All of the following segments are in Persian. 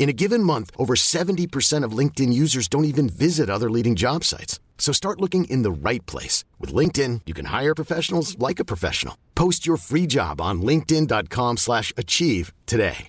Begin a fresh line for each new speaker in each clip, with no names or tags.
In a given month, over 70% of LinkedIn users don't even visit other leading job sites. So start looking in the right place. With LinkedIn, you can hire professionals like a professional. Post your free job on linkedin.com slash achieve today.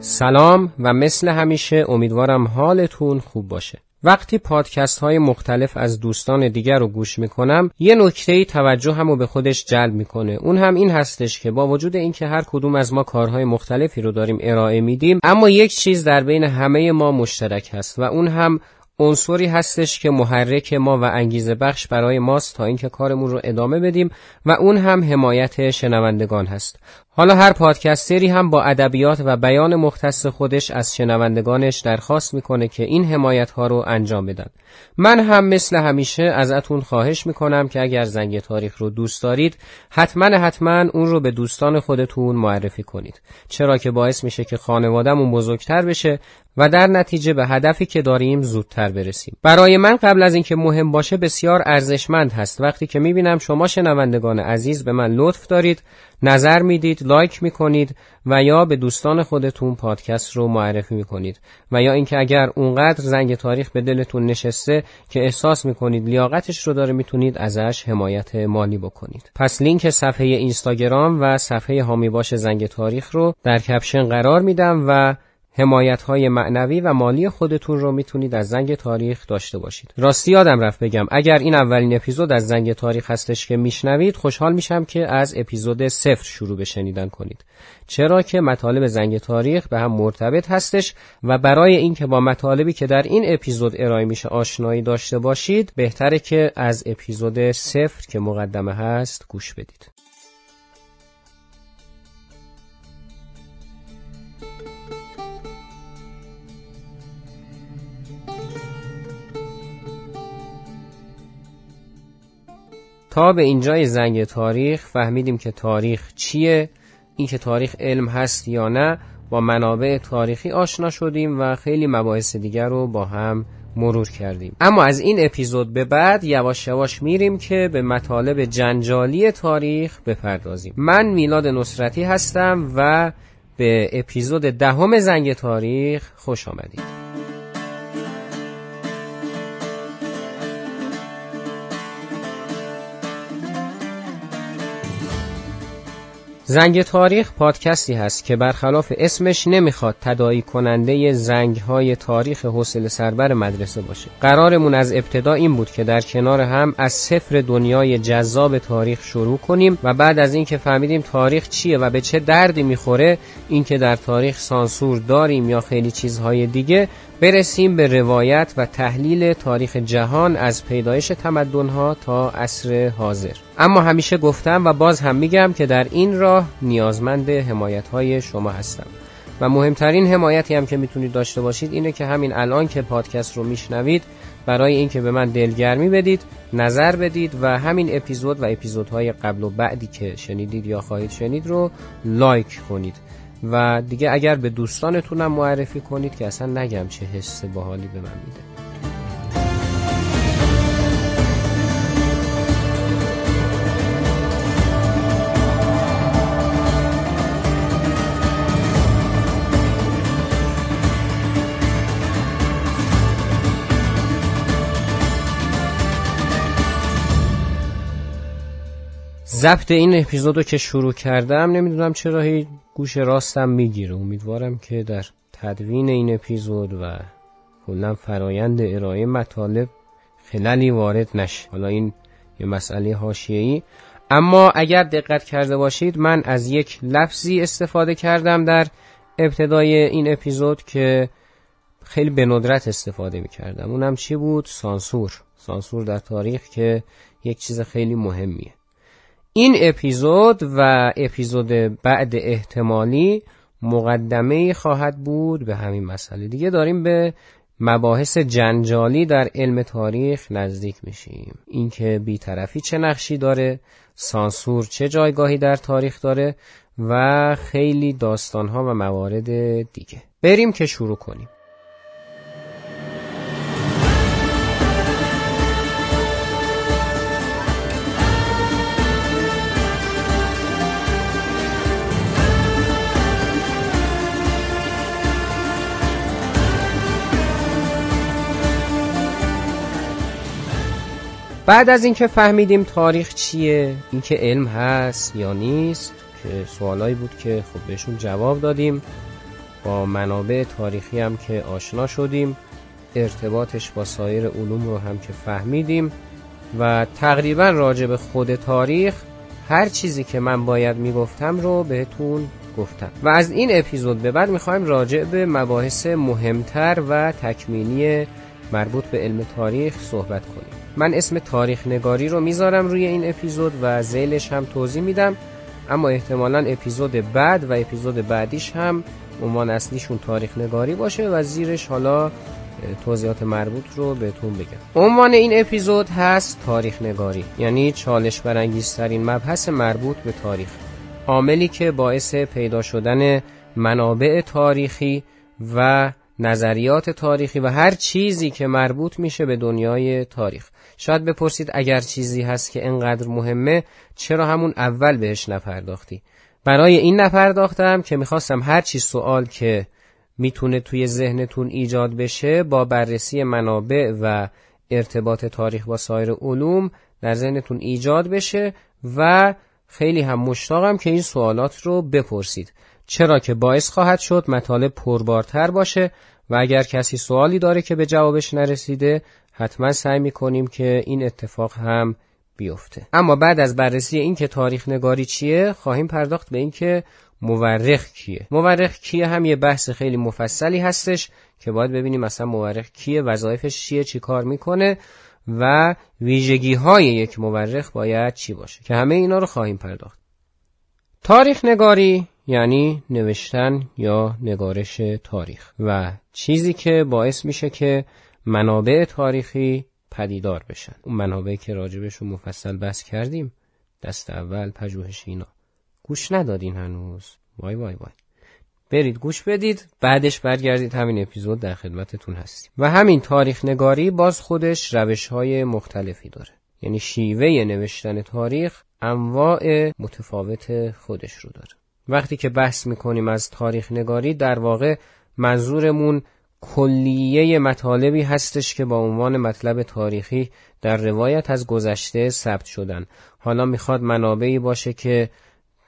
سلام و مثل همیشه امیدوارم حالتون خوب باشه. وقتی پادکست های مختلف از دوستان دیگر رو گوش می‌کنم یه نکته ای توجه همو به خودش جلب می‌کنه. اون هم این هستش که با وجود اینکه هر کدوم از ما کارهای مختلفی رو داریم ارائه میدیم اما یک چیز در بین همه ما مشترک هست و اون هم عنصری هستش که محرک ما و انگیزه بخش برای ماست تا اینکه کارمون رو ادامه بدیم و اون هم حمایت شنوندگان هست. حالا هر پادکستری هم با ادبیات و بیان مختص خودش از شنوندگانش درخواست می‌کنه که این حمایت ها رو انجام بدن. من هم مثل همیشه ازتون خواهش می‌کنم که اگر زنگ تاریخ رو دوست دارید حتما حتما اون رو به دوستان خودتون معرفی کنید. چرا که باعث میشه که خانوادهمون بزرگتر بشه و در نتیجه به هدفی که داریم زودتر برسیم. برای من قبل از اینکه مهم باشه بسیار ارزشمند هست. وقتی که می‌بینم شما شنوندگان عزیز به من لطف دارید نظر می‌دید لایک می‌کنید و یا به دوستان خودتون پادکست رو معرفی می‌کنید و یا اینکه اگر اونقدر زنگ تاریخ به دلتون نشسته که احساس می‌کنید لیاقتش رو داره می‌تونید ازش حمایت مالی بکنید. پس لینک صفحه اینستاگرام و صفحه حامی باش زنگ تاریخ رو در کپشن قرار میدم و حمایت های معنوی و مالی خودتون رو می‌تونید از زنگ تاریخ داشته باشید. راستی یادم رفت بگم اگر این اولین اپیزود از زنگ تاریخ هستش که میشنوید خوشحال میشم که از اپیزود صفر شروع به شنیدن کنید. چرا که مطالب زنگ تاریخ به هم مرتبط هستش و برای اینکه با مطالبی که در این اپیزود ارائه میشه آشنایی داشته باشید بهتره که از اپیزود صفر که مقدمه هست گوش بدید. تا به اینجای زنگ تاریخ فهمیدیم که تاریخ چیه اینکه تاریخ علم هست یا نه با منابع تاریخی آشنا شدیم و خیلی مباحث دیگر رو با هم مرور کردیم. اما از این اپیزود به بعد یواش یواش میریم که به مطالب جنجالی تاریخ بپردازیم. من میلاد نصرتی هستم و به اپیزود دهم زنگ تاریخ خوش آمدید. زنگ تاریخ پادکستی هست که برخلاف اسمش نمی‌خواد تدایی کننده زنگ های تاریخ حوصله سربر مدرسه باشه. قرارمون از ابتدا این بود که در کنار هم از صفر دنیای جذاب تاریخ شروع کنیم و بعد از اینکه فهمیدیم تاریخ چیه و به چه دردی می‌خوره اینکه در تاریخ سانسور داریم یا خیلی چیزهای دیگه برسیم به روایت و تحلیل تاریخ جهان از پیدایش تمدنها تا عصر حاضر. اما همیشه گفتم و باز هم میگم که در این راه نیازمند حمایت های شما هستم. و مهمترین حمایتی هم که می‌تونید داشته باشید اینه که همین الان که پادکست رو میشنوید برای اینکه به من دلگرمی بدید نظر بدید و همین اپیزود و اپیزودهای قبل و بعدی که شنیدید یا خواهید شنید رو لایک کنید. و دیگه اگر به دوستانتونم معرفی کنید که اصلا نگم چه حس باحالی به من میده. ضبط این اپیزودو که شروع کردم نمی‌دونم چرا هی گوش راستم می‌گیره. امیدوارم که در تدوین این اپیزود و کلا فرایند ارائه مطالب خلالی وارد نشه. حالا این یه مسئله حاشیه‌ای. اما اگر دقت کرده باشید من از یک لفظی استفاده کردم در ابتدای این اپیزود که خیلی به ندرت استفاده می‌کردم. اونم چی بود؟ سانسور. سانسور در تاریخ که یک چیز خیلی مهمیه. این اپیزود و اپیزود بعد احتمالی مقدمه خواهد بود به همین مسئله. دیگه داریم به مباحث جنجالی در علم تاریخ نزدیک میشیم. اینکه بیطرفی چه نقشی داره سانسور چه جایگاهی در تاریخ داره و خیلی داستانها و موارد دیگه. بریم که شروع کنیم. بعد از اینکه فهمیدیم تاریخ چیه اینکه علم هست یا نیست که سوالایی بود که خب بهشون جواب دادیم. با منابع تاریخی هم که آشنا شدیم ارتباطش با سایر علوم رو هم که فهمیدیم و تقریبا راجع به خود تاریخ هر چیزی که من باید می‌گفتم رو بهتون گفتم. و از این اپیزود به بعد می‌خوایم راجع به مباحث مهمتر و تکمیلی مربوط به علم تاریخ صحبت کنیم. من اسم تاریخ نگاری رو می‌ذارم روی این اپیزود و زیلش هم توضیح میدم. اما احتمالا اپیزود بعد و اپیزود بعدیش هم عنوان اصلیشون تاریخ نگاری باشه و زیرش حالا توضیحات مربوط رو بهتون بگم. عنوان این اپیزود هست تاریخ نگاری یعنی چالش برانگیزترین مبحث مربوط به تاریخ. عاملی که باعث پیدا شدن منابع تاریخی و نظریات تاریخی و هر چیزی که مربوط میشه به دنیای تاریخ. شاید بپرسید اگر چیزی هست که انقدر مهمه چرا همون اول بهش نپرداختی؟ برای این نپرداختم که می‌خواستم هر چی سوال که می‌تونه توی ذهنتون ایجاد بشه با بررسی منابع و ارتباط تاریخ با سایر علوم در ذهنتون ایجاد بشه و خیلی هم مشتاقم که این سوالات رو بپرسید. چرا که باعث خواهد شد مطالب پربارتر باشه و اگر کسی سوالی داره که به جوابش نرسیده حتما سعی می‌کنیم که این اتفاق هم بیفته. اما بعد از بررسی این که تاریخ نگاری چیه خواهیم پرداخت به این که مورخ کیه. مورخ کیه هم یه بحث خیلی مفصلی هستش که باید ببینیم مثلا مورخ کیه وظایفش چیه چی کار می‌کنه و ویژگی های یک مورخ باید چی باشه. که همه اینا رو خواهیم پرداخت. تاریخ نگاری یعنی نوشتن یا نگارش تاریخ. و چیزی که باعث میشه که منابع تاریخی پدیدار بشن. اون منابعی که راجبشون مفصل بحث کردیم دست اول پژوهش اینا. گوش ندادین هنوز. وای وای وای. برید گوش بدید بعدش برگردید همین اپیزود در خدمتتون هستیم. و همین تاریخ نگاری باز خودش روش های مختلفی داره. یعنی شیوه نوشتن تاریخ انواع متفاوت خودش رو داره. وقتی که بحث می‌کنیم از تاریخ نگاری در واقع منظورمون کلیه مطالبی هستش که با عنوان مطلب تاریخی در روایت از گذشته ثبت شدن. حالا می‌خواد منابعی باشه که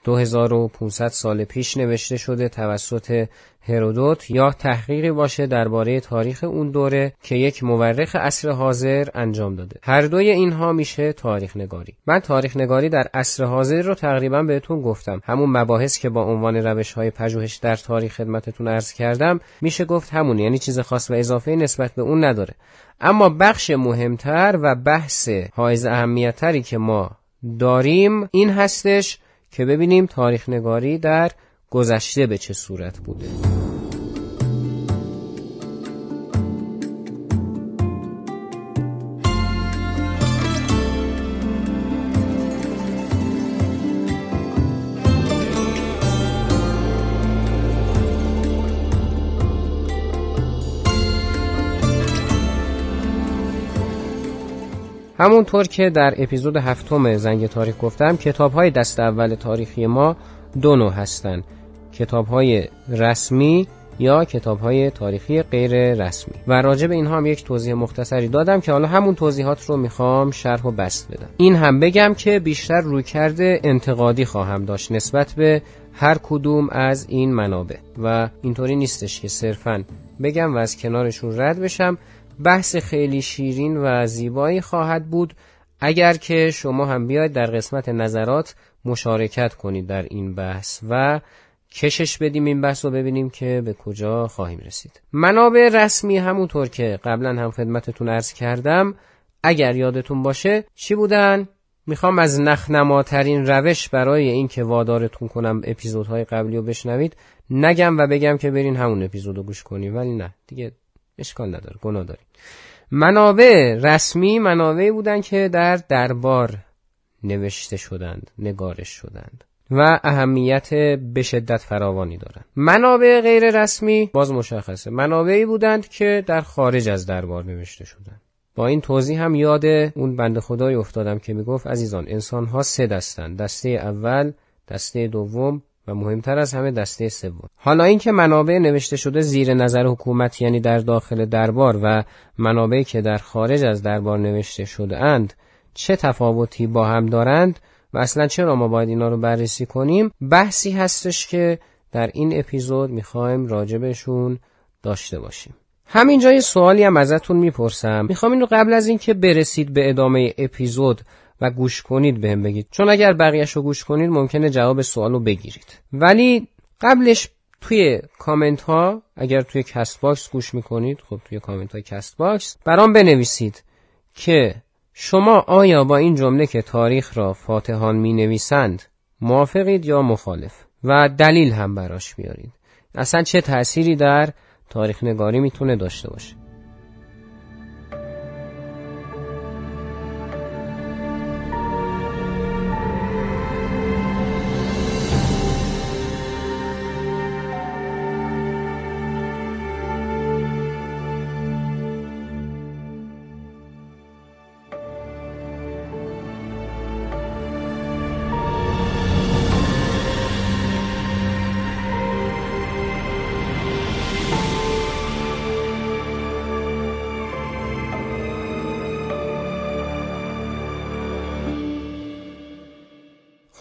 2500 سال پیش نوشته شده توسط هرودوت یا تحقیقی باشه درباره تاریخ اون دوره که یک مورخ عصر حاضر انجام داده. هر دوی اینها میشه تاریخ نگاری من تاریخ نگاری در عصر حاضر رو تقریبا بهتون گفتم. همون مباحث که با عنوان روش های پژوهش در تاریخ خدمتتون عرض کردم میشه گفت همون یعنی چیز خاص و اضافه نسبت به اون نداره. اما بخش مهمتر و بحث حائز اهمیتتری که ما داریم این هستش که ببینیم تاریخ نگاری در گذشته به چه صورت بوده. همونطور که در اپیزود هفتم زنگ تاریخ گفتم کتاب های دست اول تاریخی ما دو نوع هستند کتاب های رسمی یا کتاب های تاریخی غیر رسمی. و راجع به اینها هم یک توضیح مختصری دادم که حالا همون توضیحات رو می‌خوام شرح و بست بدم. این هم بگم که بیشتر روی کرده انتقادی خواهم داشت نسبت به هر کدوم از این منابع. و اینطوری نیستش که صرفا بگم و از کنارشون رد بشم. بحث خیلی شیرین و زیبایی خواهد بود. اگر که شما هم بیاید در قسمت نظرات مشارکت کنید در این بحث و کشش بدیم این بحث رو ببینیم که به کجا خواهیم رسید. منابع رسمی همونطور که قبلا هم خدمتتون ارز کردم اگر یادتون باشه چی بودن؟ می‌خوام از نخنماترین روش برای اینکه وادارتون کنم اپیزودهای قبلی رو بشنوید. نگم و بگم که برین همون اپیزود رو گوش کنیم ولی نه. دیگه اشکال نداره گناه داریم. منابع رسمی منابعی بودن که در دربار نوشته شدند نگارش شدند و اهمیت به شدت فراوانی دارند. منابع غیر رسمی باز مشخصه. منابعی بودند که در خارج از دربار نوشته شدند. با این توضیح هم یاد اون بند خدای افتادم که می‌گفت عزیزان انسان ها سه دستند دسته اول دسته دوم و مهمتر از همه دسته سوم. حالا اینکه منابع نوشته شده زیر نظر حکومت یعنی در داخل دربار و منابعی که در خارج از دربار نوشته شده اند چه تفاوتی با هم دارند و اصلا چرا ما باید اینا رو بررسی کنیم؟ بحثی هستش که در این اپیزود می‌خوایم راجبشون داشته باشیم. همینجا یه سوالی هم ازتون می‌پرسم. می‌خوام اینو قبل از اینکه برسید به ادامه اپیزود و گوش کنید بهم بگید. چون اگر بقیه‌ش رو گوش کنید ممکنه جواب سوال رو بگیرید. ولی قبلش توی کامنت ها اگر توی کست باکس گوش می‌کنید خب توی کامنت های کست باکس برام بنویسید که شما آیا با این جمله که تاریخ را فاتحان می نویسند موافقید یا مخالف؟ و دلیل هم براش بیارید. اصلا چه تأثیری در تاریخ نگاری می‌تونه داشته باشه؟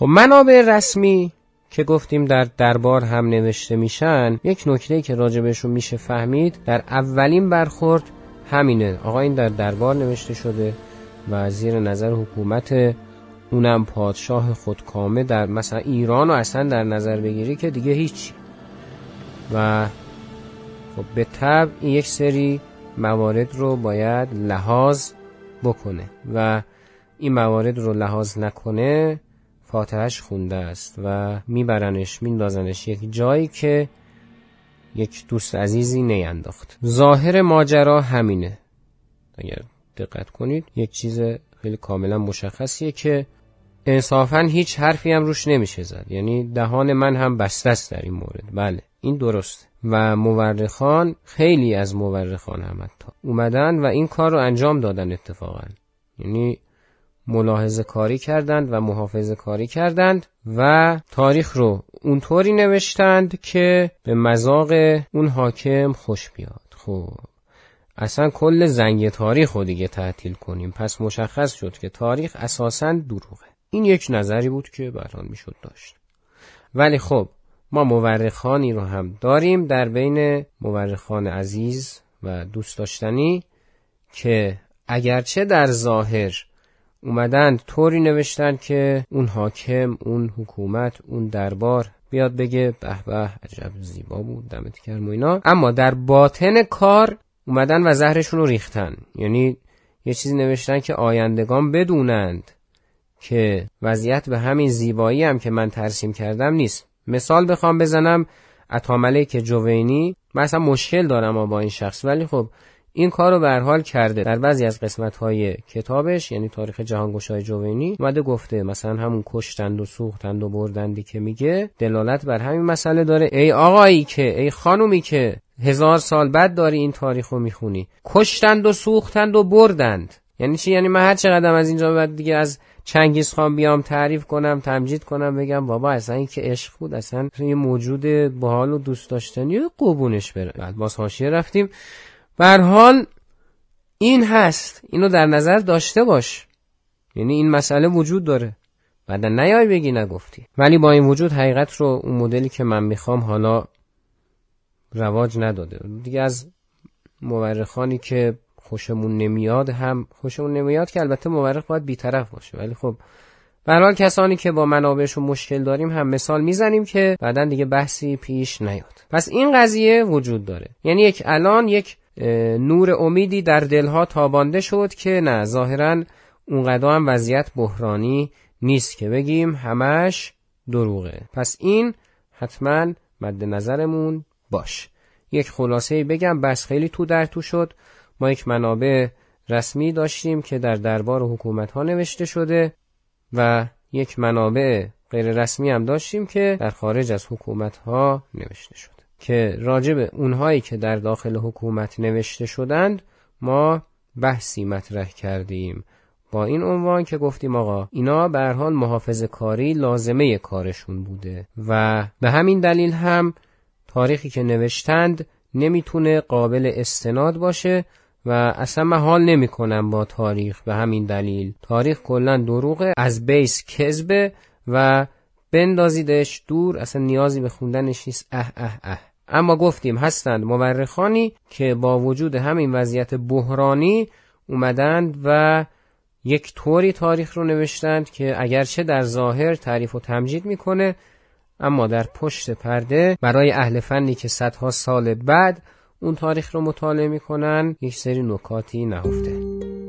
خب منابع رسمی که گفتیم در دربار هم نوشته میشن یک نکته که راجبشون میشه فهمید در اولین برخورد همینه. آقا این در دربار نوشته شده و زیر نظر حکومت اونم پادشاه خودکامه در مثلا ایران و اصلا در نظر بگیری که دیگه هیچی. و خب به طب این یک سری موارد رو باید لحاظ بکنه. و این موارد رو لحاظ نکنه فاتحش خونده است و میبرنش میندازنش یک جایی که یک دوست عزیزی نینداخت. ظاهر ماجرا همینه. اگر دقت کنید یک چیز خیلی کاملا مشخصیه که انصافا هیچ حرفی هم روش نمیشه زد. یعنی دهان من هم بسته است در این مورد. بله این درست و مورخان خیلی از مورخان هم حتی اومدن و این کار رو انجام دادن اتفاقا. یعنی ملاحظه کاری کردند و محافظه کاری کردند و تاریخ رو اونطوری نوشتند که به مذاق اون حاکم خوش بیاد. خب اصلا کل زنگ تاریخ رو دیگه تعطیل کنیم. پس مشخص شد که تاریخ اساسا دروغه. این یک نظری بود که بران می‌شد داشت. ولی خب ما مورخانی رو هم داریم در بین مورخان عزیز و دوست داشتنی که اگرچه در ظاهر اومدند طوری نوشتن که اون حاکم اون حکومت اون دربار بیاد بگه به به عجب زیبا بود دمت کرم و اینا. اما در باطن کار اومدن و زهرشون رو ریختن. یعنی یه چیزی نوشتن که آیندگان بدونند که وضعیت به همین زیبایی هم که من ترسیم کردم نیست. مثال بخوام بزنم که جوینی مثلا مشکل دارم با این شخص. ولی خب این کار رو به حال کرده. در بعضی از قسمت های کتابش یعنی تاریخ جهانگشای جوینی اومده گفته مثلا همون کشتند و سوختند و بردندی که میگه دلالت بر همین مسئله داره. ای آقایی که ای خانومی که هزار سال بعد داری این تاریخ رو می‌خونی. کشتند و سوختند و بردند. یعنی چی؟ یعنی من هر چقدر از اینجا بعد دیگه از چنگیز خان بیام تعریف کنم تمجید کنم بگم بابا اصلا این که عشق بود اصلا یه موجود باحال و دوست داشتنی قبونش بره. بعد باز حاشیه رفتیم. بر حال این هست. اینو در نظر داشته باش. یعنی این مسئله وجود داره. بعد نیای بگی نگفتی. ولی با این وجود حقیقت رو اون مدلی که من می‌خوام حالا رواج نداده. دیگه از مورخانی که خوشمون نمیاد هم خوشمون نمیاد که البته مورخ باید بیطرف باشه. ولی خب برحال کسانی که با منابعشون مشکل داریم هم مثال می‌زنیم که بعدا دیگه بحثی پیش نیاد. پس این قضیه وجود داره. یعنی یک الان یک نور امیدی در دلها تابانده شد که نه ظاهرا اونقدر هم وضعیت بحرانی نیست که بگیم همش دروغه. پس این حتما مد نظرمون باش. یک خلاصه بگم بس خیلی تو در تو شد. ما یک منابع رسمی داشتیم که در دربار حکومت ها نوشته شده و یک منابع غیر رسمی هم داشتیم که در خارج از حکومت ها نوشته شده که راجب اونهایی که در داخل حکومت نوشته شدند ما بحثی مطرح کردیم. با این عنوان که گفتیم آقا اینا به حال محافظه کاری لازمه کارشون بوده و به همین دلیل هم تاریخی که نوشتند نمی‌تونه قابل استناد باشه و اصلا من حال نمی کنم با تاریخ به همین دلیل. تاریخ کلا دروغه از بیس کذبه و بندازیدش دور اصلا نیازی به خوندنش نیست. اه اه اه. اما گفتیم هستند مورخانی که با وجود همین وضعیت بحرانی اومدند و یک طوری تاریخ رو نوشتند که اگرچه در ظاهر تعریف و تمجید می‌کنه اما در پشت پرده برای اهل فنی که صدها سال بعد اون تاریخ رو مطالعه می‌کنن یک سری نکاتی نهفته.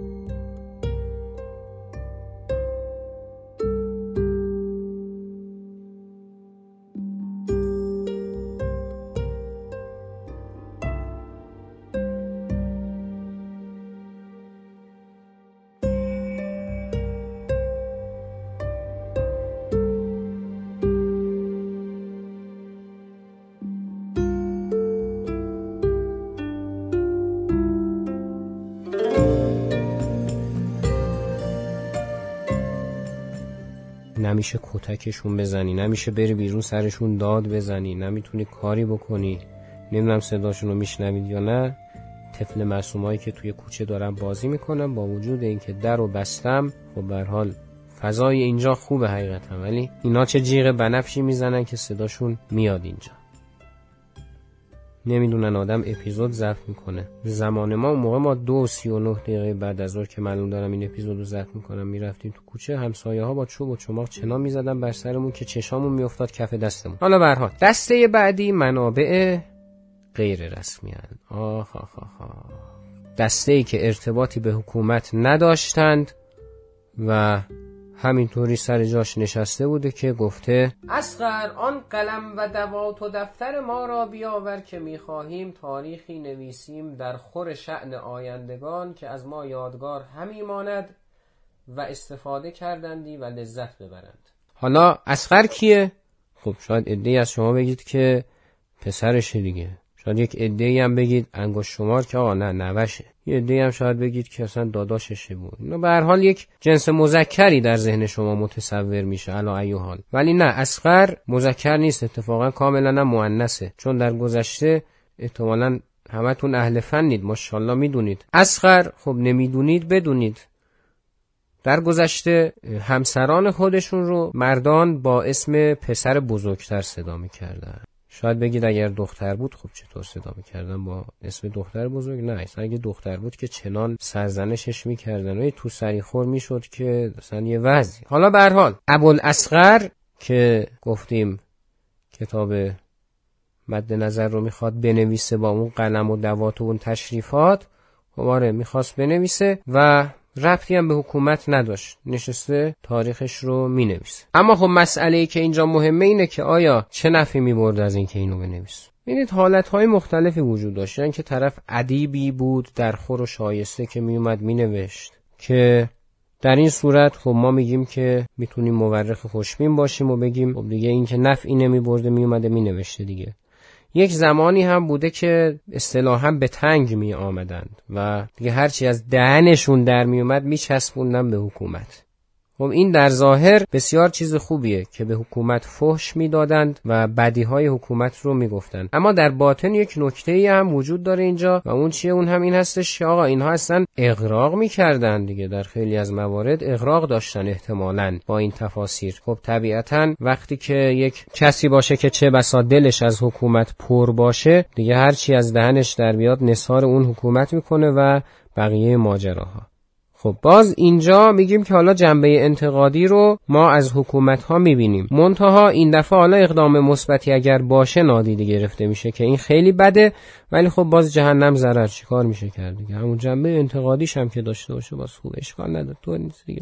نمیشه کتکشون بزنی نمیشه بری بیرون سرشون داد بزنی نمی‌تونی کاری بکنی. نمی‌دونم صداشون رو میشنوید یا نه. طفل معصومایی که توی کوچه دارم بازی می‌کنم با وجود اینکه در رو بستم خب به حال فضای اینجا خوبه حقیقتا ولی اینا چه جیغ بنفشی می‌زنن که صداشون میاد اینجا. نمی‌دونن آدم اپیزود ضبط می‌کنه. زمان ما اون موقع ما دو سی و نه دقیقه بعد از ظهر که معلوم دارم این اپیزود رو ضبط می‌کنم می‌رفتیم تو کوچه همسایه ها با چوب و چماق چنا می‌زدن بر سرمون که چشامون میافتاد کف دستمون. حالا برها دسته بعدی منابع غیر رسمی هن. آخ آخ آخ دسته ای که ارتباطی به حکومت نداشتند و همینطوری سر جاش نشسته بوده که گفته اسقر آن قلم و دوات و دفتر ما را بیاور که می‌خواهیم تاریخی نویسیم در خور شعن آیندگان که از ما یادگار همی ماند و استفاده کردندی و لذت ببرند حالا اسقر کیه؟ خب شاید ادهی از شما بگید که پسرشه دیگه شاید یک عده هم بگید انگوش شمار که آقا نه نوشه. یه عده هم شاید بگید که اصلا داداششه بود؟ اینا به هر حال یک جنس مذکری در ذهن شما متصور میشه علا ایو حال. ولی نه اسقر مذکر نیست اتفاقا کاملا مؤنثه. چون در گذشته احتمالا همتون اهل فنید ماشاءالله می‌دونید. اسقر خب نمی‌دونید بدونید. در گذشته همسران خودشون رو مردان با اسم پسر بزرگتر صدا می‌کردن. شاید بگید اگر دختر بود خب چطور صدا می‌کردن؟ با اسم دختر بزرگ نه اگه دختر بود که چنان سرزنشش می‌کردن. و تو سریخور می‌شد که مثلا یه وضعی. حالا به هر حال که گفتیم کتاب مد نظر رو می‌خواد بنویسه با اون قلم و دوات و اون تشریفات خب آره می‌خواست بنویسه و ربطی هم به حکومت نداشت. نشسته تاریخش رو می‌نویسه. اما خب مسئله ای که اینجا مهمه اینه که آیا چه نفی می‌برد از اینکه اینو بنویسه؟ ببینید حالت های مختلفی وجود داشتن که طرف ادیبی بود در خور و شایسته که میومد مینوشت که در این صورت خب ما میگیم که می‌تونیم مورخ خوشبین باشیم و بگیم خب دیگه این که نفعی نمیبرده میومده مینوشته دیگه. یک زمانی هم بوده که اصطلاحا به تنگ می آمدند و دیگه هرچی از دهنشون در می اومد می چسبوندن به حکومت. خب این در ظاهر بسیار چیز خوبیه که به حکومت فحش می‌دادند و بدی های حکومت رو می‌گفتند. اما در باطن یک نکته ای هم وجود داره اینجا و اون چیه؟ اون هم این هستش آقا اینها اصلا اغراق می‌کردن دیگه. در خیلی از موارد اغراق داشتن احتمالا با این تفاسیر خب طبیعتا وقتی که یک کسی باشه که چه بسا دلش از حکومت پر باشه دیگه هرچی از دهنش در بیاد نثار اون حکومت می‌کنه و بقیه ماجراها. خب باز اینجا میگیم که حالا جنبه انتقادی رو ما از حکومت ها می‌بینیم. منتها این دفعه حالا اقدام مثبتی اگر باشه نادیده گرفته میشه که این خیلی بده ولی خب باز جهنم ضرر چیکار میشه کرد دیگه؟ همون جنبه انتقادیش هم که داشته باشه باز خوب اشکال نداره تو نیست دیگه.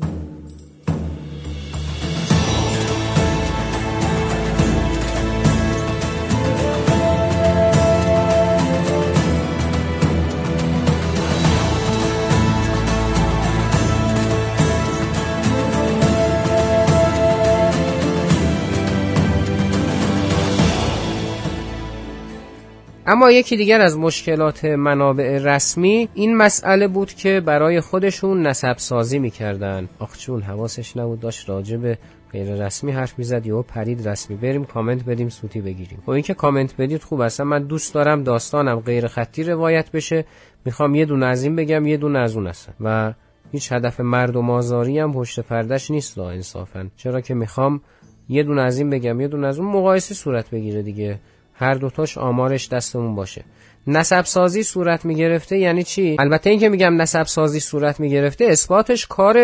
اما یکی دیگر از مشکلات منابع رسمی این مسئله بود که برای خودشون نسب سازی می‌کردن. آخ چون حواسش نبود داشت راجب غیر رسمی حرف می‌زد یا پرید رسمی. بریم کامنت بدیم سوتی بگیریم. و اینکه کامنت بدید خوب اصلا من دوست دارم داستانم غیر خطی روایت بشه. می‌خوام یه دونه از این بگم یه دونه از اون هستن و هیچ هدف مردم آزاری هم پشت پردش نیست لا انصافا. چرا که می‌خوام یه دونه از این بگم یه دونه از اون مقایسه صورت بگیره دیگه. هر دوتاش آمارش دستمون باشه. نسب سازی صورت می گرفته یعنی چی؟ البته اینکه میگم نسب سازی صورت می گرفته اثباتش کار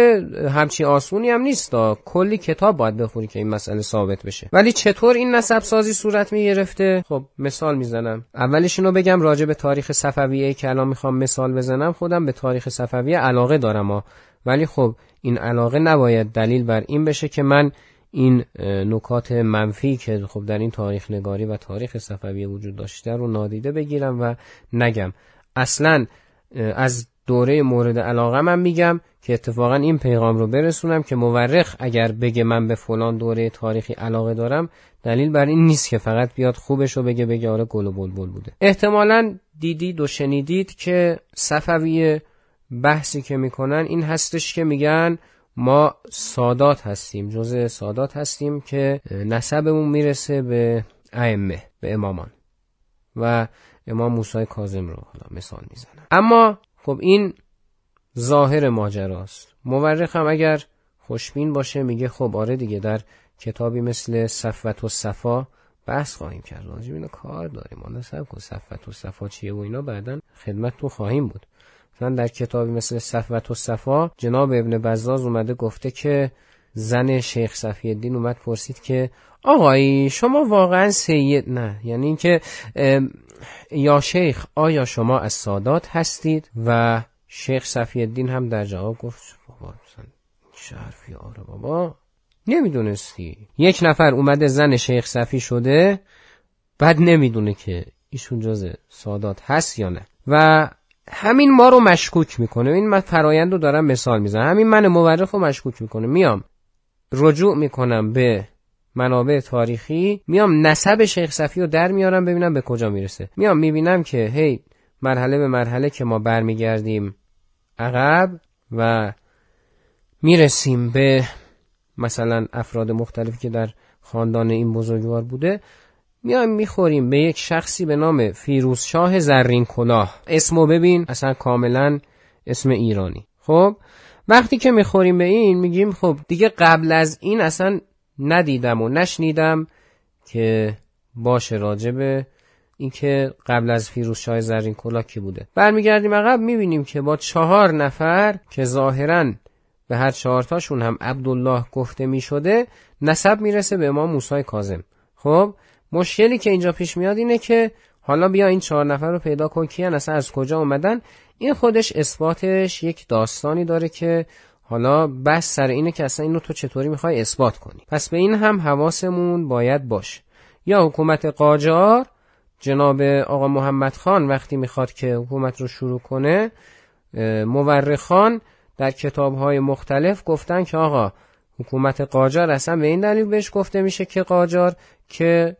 همچی آسونی هم نیست دا. کلی کتاب باید بخونی که این مسئله ثابت بشه. ولی چطور این نسب سازی صورت می گرفته خب مثال می‌زنم. اولش اینو بگم راجع به تاریخ صفویه که الان می‌خوام مثال بزنم خودم به تاریخ صفویه علاقه دارم ها. ولی خب این علاقه نباید دلیل بر این بشه که من این نکات منفی که خب در این تاریخ نگاری و تاریخ صفوی وجود داشته رو نادیده بگیرم و نگم. اصلا از دوره مورد علاقه من میگم که اتفاقا این پیغام رو برسونم که مورخ اگر بگه من به فلان دوره تاریخی علاقه دارم دلیل بر این نیست که فقط بیاد خوبش رو بگه بگه آره گل و بلبل بوده. احتمالا دیدید و شنیدید که صفوی بحثی که می‌کنن این هستش که میگن ما سادات هستیم جزء سادات هستیم که نسبمون می‌رسه به ائمه به امامان. و امام موسی کاظم رو حالا مثال می‌زنم. اما خب این ظاهر ماجراست. مورخ هم اگر خوشبین باشه میگه خب آره دیگه در کتابی مثل صفوت و صفا بحث خواهیم کرد. راجب اینو کار داریم. حالا سب کن صفوت و صفا چیه و اینا بعدا خدمت تو خواهیم بود. مثلا در کتابی مثل صفوت و صفا جناب ابن بزاز اومده گفته که زن شیخ صفی الدین اومد پرسید که آقایی شما واقعا سید نه. یعنی اینکه یا شیخ آیا شما از سادات هستید؟ و شیخ صفی الدین هم در جواب گفت بابا شرفی آره بابا. نمی‌دونستی. یک نفر اومده زن شیخ صفی شده بعد نمی‌دونه که ایشون جز سادات هست یا نه. و همین ما رو مشکوک می‌کنه. این من فرایند رو دارم مثال می‌زنم. همین من مورخ رو مشکوک می‌کنه. میام. رجوع می‌کنم به منابع تاریخی. میام نسب شیخ صفی رو در میارم ببینم به کجا می‌رسه. میام می‌بینم که هی مرحله به مرحله که ما برمیگردیم عقب و می‌رسیم به مثلا افراد مختلفی که در خاندان این بزرگوار بوده. میایم می‌خوریم به یک شخصی به نام فیروز شاه زرین کلاه. اسمو ببین اصلا کاملا اسم ایرانی. خب وقتی که می‌خوریم به این میگیم خب دیگه قبل از این اصلا ندیدم و نشنیدم که باشه راجبه اینکه قبل از فیروز شاه زرین کلا کی بوده. برمیگردیم عقب می‌بینیم که با چهار نفر که ظاهرا به هر چهارتاشون هم عبدالله گفته می‌شده نسب می‌رسه به امام موسی کاظم. خب مشکلی که اینجا پیش میاد اینه که حالا بیا این چهار نفر رو پیدا کن کیان اصلا از کجا اومدن؟ این خودش اثباتش یک داستانی داره که حالا بس سر اینه که اصلا اینو تو چطوری می‌خوای اثبات کنی؟ پس به این هم حواسمون باید باشه. یا حکومت قاجار جناب آقا محمد خان وقتی می‌خواد که حکومت رو شروع کنه مورخان در کتاب های مختلف گفتن که آقا حکومت قاجار اصلا به این دلیل بهش گفته میشه که قاجار که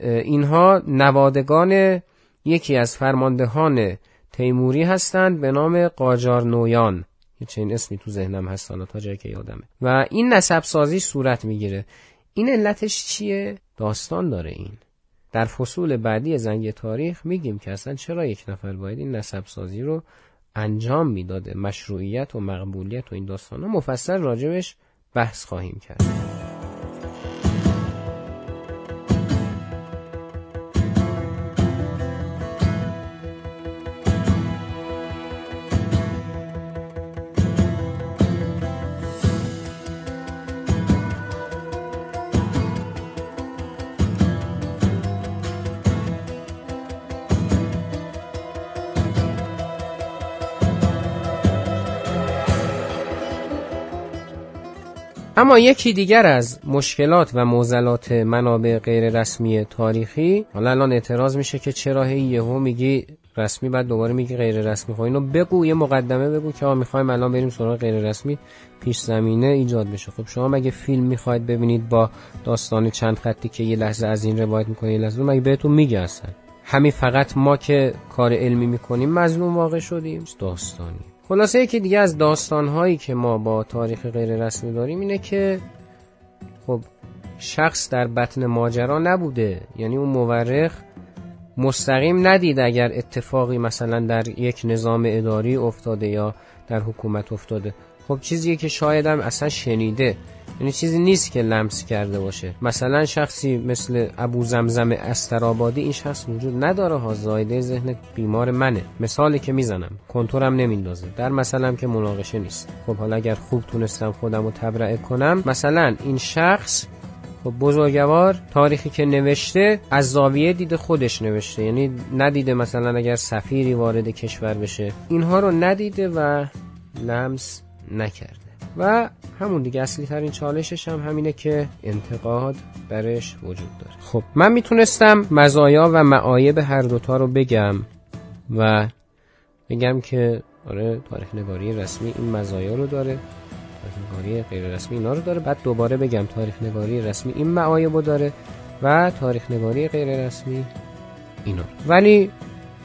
اینها نوادگان یکی از فرماندهان تیموری هستند به نام قاجار نویان. چه این اسمی تو ذهنم هست تا جایی که یادمه. و این نسب سازی صورت می‌گیره. این علتش چیه؟ داستان داره این. در فصول بعدی زنگ تاریخ میگیم که اصلا چرا یک نفر باید این نسب سازی رو انجام می‌داده؟ مشروعیت و مقبولیت و این داستان ها مفصل راجبش بحث خواهیم کرد. اما یکی دیگر از مشکلات و موزلات منابع غیر رسمی تاریخی حالا الان اعتراض میشه که چرا هی یهو میگی رسمی بعد دوباره میگی غیر رسمی خب اینو بگو یه مقدمه بگو که آقا می‌خوایم الان بریم سراغ غیر رسمی پیش زمینه ایجاد بشه. خب شما مگه فیلم می‌خواید ببینید با داستان چند خطی که یه لحظه از این روایت می‌کنه یه لحظه مگه بهتون میگه اصلا؟ همین فقط ما که کار علمی می‌کنیم مظلوم واقع شدیم. داستانی. خلاصه یکی دیگه از داستانهایی که ما با تاریخ غیر رسمی داریم اینه که خب شخص در بطن ماجرا نبوده. یعنی اون مورخ مستقیم ندید اگر اتفاقی مثلا در یک نظام اداری افتاده یا در حکومت افتاده. خب چیزیه که شایدم اصلا شنیده. یعنی چیزی نیست که لمس کرده باشه. مثلا شخصی مثل ابو زمزم استرابادی این شخص وجود نداره ها زایده ذهن بیمار منه. مثالی که می‌زنم کنتورم نمیندازه. در مثلا که مناقشه نیست. خب حالا اگر خوب تونستم خودم رو تبرئه کنم مثلا این شخص خب بزرگوار تاریخی که نوشته از زاویه دید خودش نوشته. یعنی ندیده مثلا اگر سفیری وارد کشور بشه. اینها رو ندیده و لمس نکرده و همون دیگه اصلی ترین چالشش هم همینه که انتقاد برش وجود داره. خب من می‌تونستم مزایا و معایب هر دوتا رو بگم و بگم که آره تاریخ نگاری رسمی این مزایا رو داره تاریخ نگاری غیر رسمی اینا رو داره. بعد دوباره بگم تاریخ نگاری رسمی این معایب رو داره و تاریخ نگاری غیر رسمی اینا ولی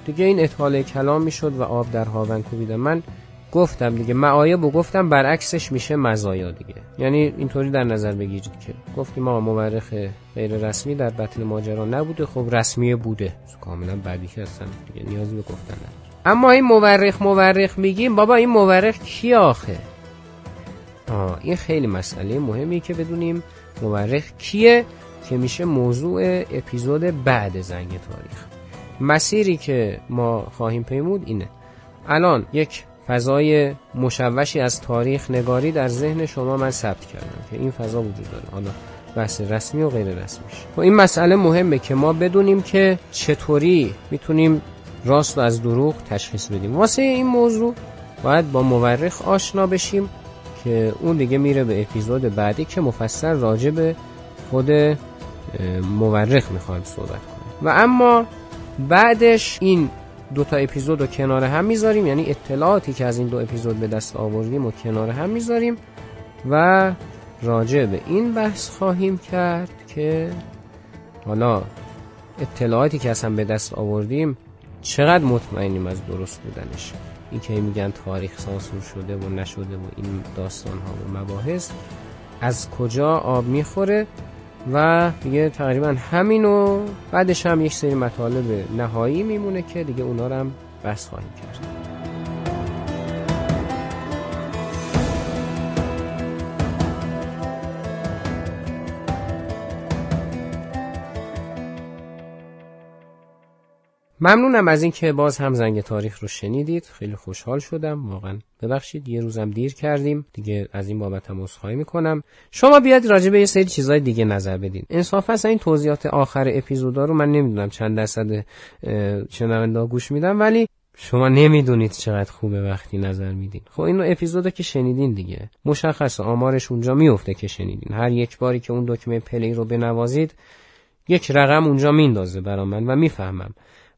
دیگه این اطاله کلام می‌شد و آب در هاون کوبیدم. من گفتم دیگه معایب و گفتم برعکسش میشه مزایا دیگه. یعنی اینطوری در نظر بگیرید که گفتیم ما مورخ غیر رسمی در بطن ماجرا نبوده خب رسمی بوده. کاملا بعدی که هستن دیگه نیازی به گفتن نداره. اما این مورخ مورخ میگیم بابا این مورخ کی آخه؟ آه این خیلی مسئله مهمی که بدونیم مورخ کیه که میشه موضوع اپیزود بعد زنگ تاریخ. مسیری که ما خواهیم پیمود اینه. الان یک فضای مشوشی از تاریخ نگاری در ذهن شما من ثبت کردم که این فضا وجود داره. حالا بحث رسمی و غیر رسمیش. و خب این مسئله مهمه که ما بدونیم که چطوری می‌تونیم راست و از دروغ تشخیص بدیم. واسه این موضوع باید با مورخ آشنا بشیم که اون دیگه میره به اپیزود بعدی که مفصل راجع به خود مورخ می‌خوایم صحبت کنیم. و اما بعدش این دو تا اپیزود رو کنار هم می‌ذاریم. یعنی اطلاعاتی که از این دو اپیزود به دست آوردیم و کنار هم می‌ذاریم. و راجع به این بحث خواهیم کرد که حالا اطلاعاتی که اصلا به دست آوردیم چقدر مطمئنیم از درست بودنش. این که میگن تاریخ سانسور شده و نشده و این داستان ها و مباحث از کجا آب می‌خوره؟ و دیگه تقریبا همینو بعدش هم یک سری مطالب نهایی میمونه که دیگه اونا رو هم بس خواهیم کرد. ممنونم از اینکه باز هم زنگ تاریخ رو شنیدید. خیلی خوشحال شدم. واقعا ببخشید یه روزم دیر کردیم. دیگه از این بابت هم عذرخواهی می‌کنم. شما بیاد راجع به یه سری چیزای دیگه نظر بدین. انصافا این توضیحات آخر اپیزودا رو من نمی‌دونم چند درصد شنونده گوش میدم ولی شما نمی‌دونید چقدر خوبه وقتی نظر میدین. خب اینو اپیزودا که شنیدین دیگه. مشخص آمارش اونجا میفته که شنیدین. هر یک باری که اون دکمه پلی رو بنوازید یک رقم اونجا میندازه برا من و می‌فهمم.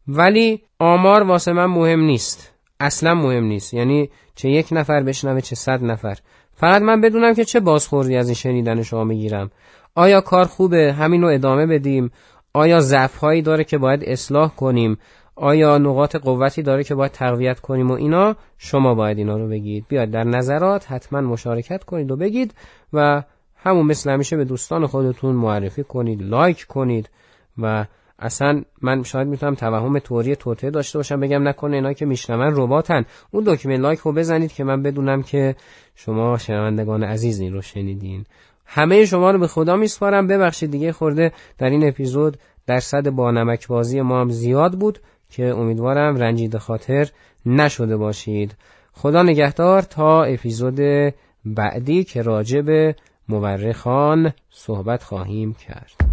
ولی آمار واسه من مهم نیست. اصلا مهم نیست. یعنی چه یک نفر بشنوه چه صد نفر. فقط من بدونم که چه بازخوردی از این شنیدن شما می‌گیرم. آیا کار خوبه؟ همینو ادامه بدیم. آیا ضعف هایی داره که باید اصلاح کنیم؟ آیا نقاط قوتی داره که باید تقویت کنیم و اینا؟ شما باید اینا رو بگید. بیاد در نظرات حتما مشارکت کنید و بگید و همون مثل همیشه به دوستان خودتون معرفی کنید لایک کنید و اصلا من شاید می‌تونم توهم توری توته داشته باشم بگم نکنه اینا که میشنون رباتن. اون دکمه لایک رو بزنید که من بدونم که شما شنوندگان عزیزی رو شنیدین. همه شما رو به خدا میسپارم. ببخشید دیگه خورده در این اپیزود درصد با نمک بازی ما هم زیاد بود که امیدوارم رنجیده خاطر نشده باشید. خدا نگهدار تا اپیزود بعدی که راجع به مورخان صحبت خواهیم کرد.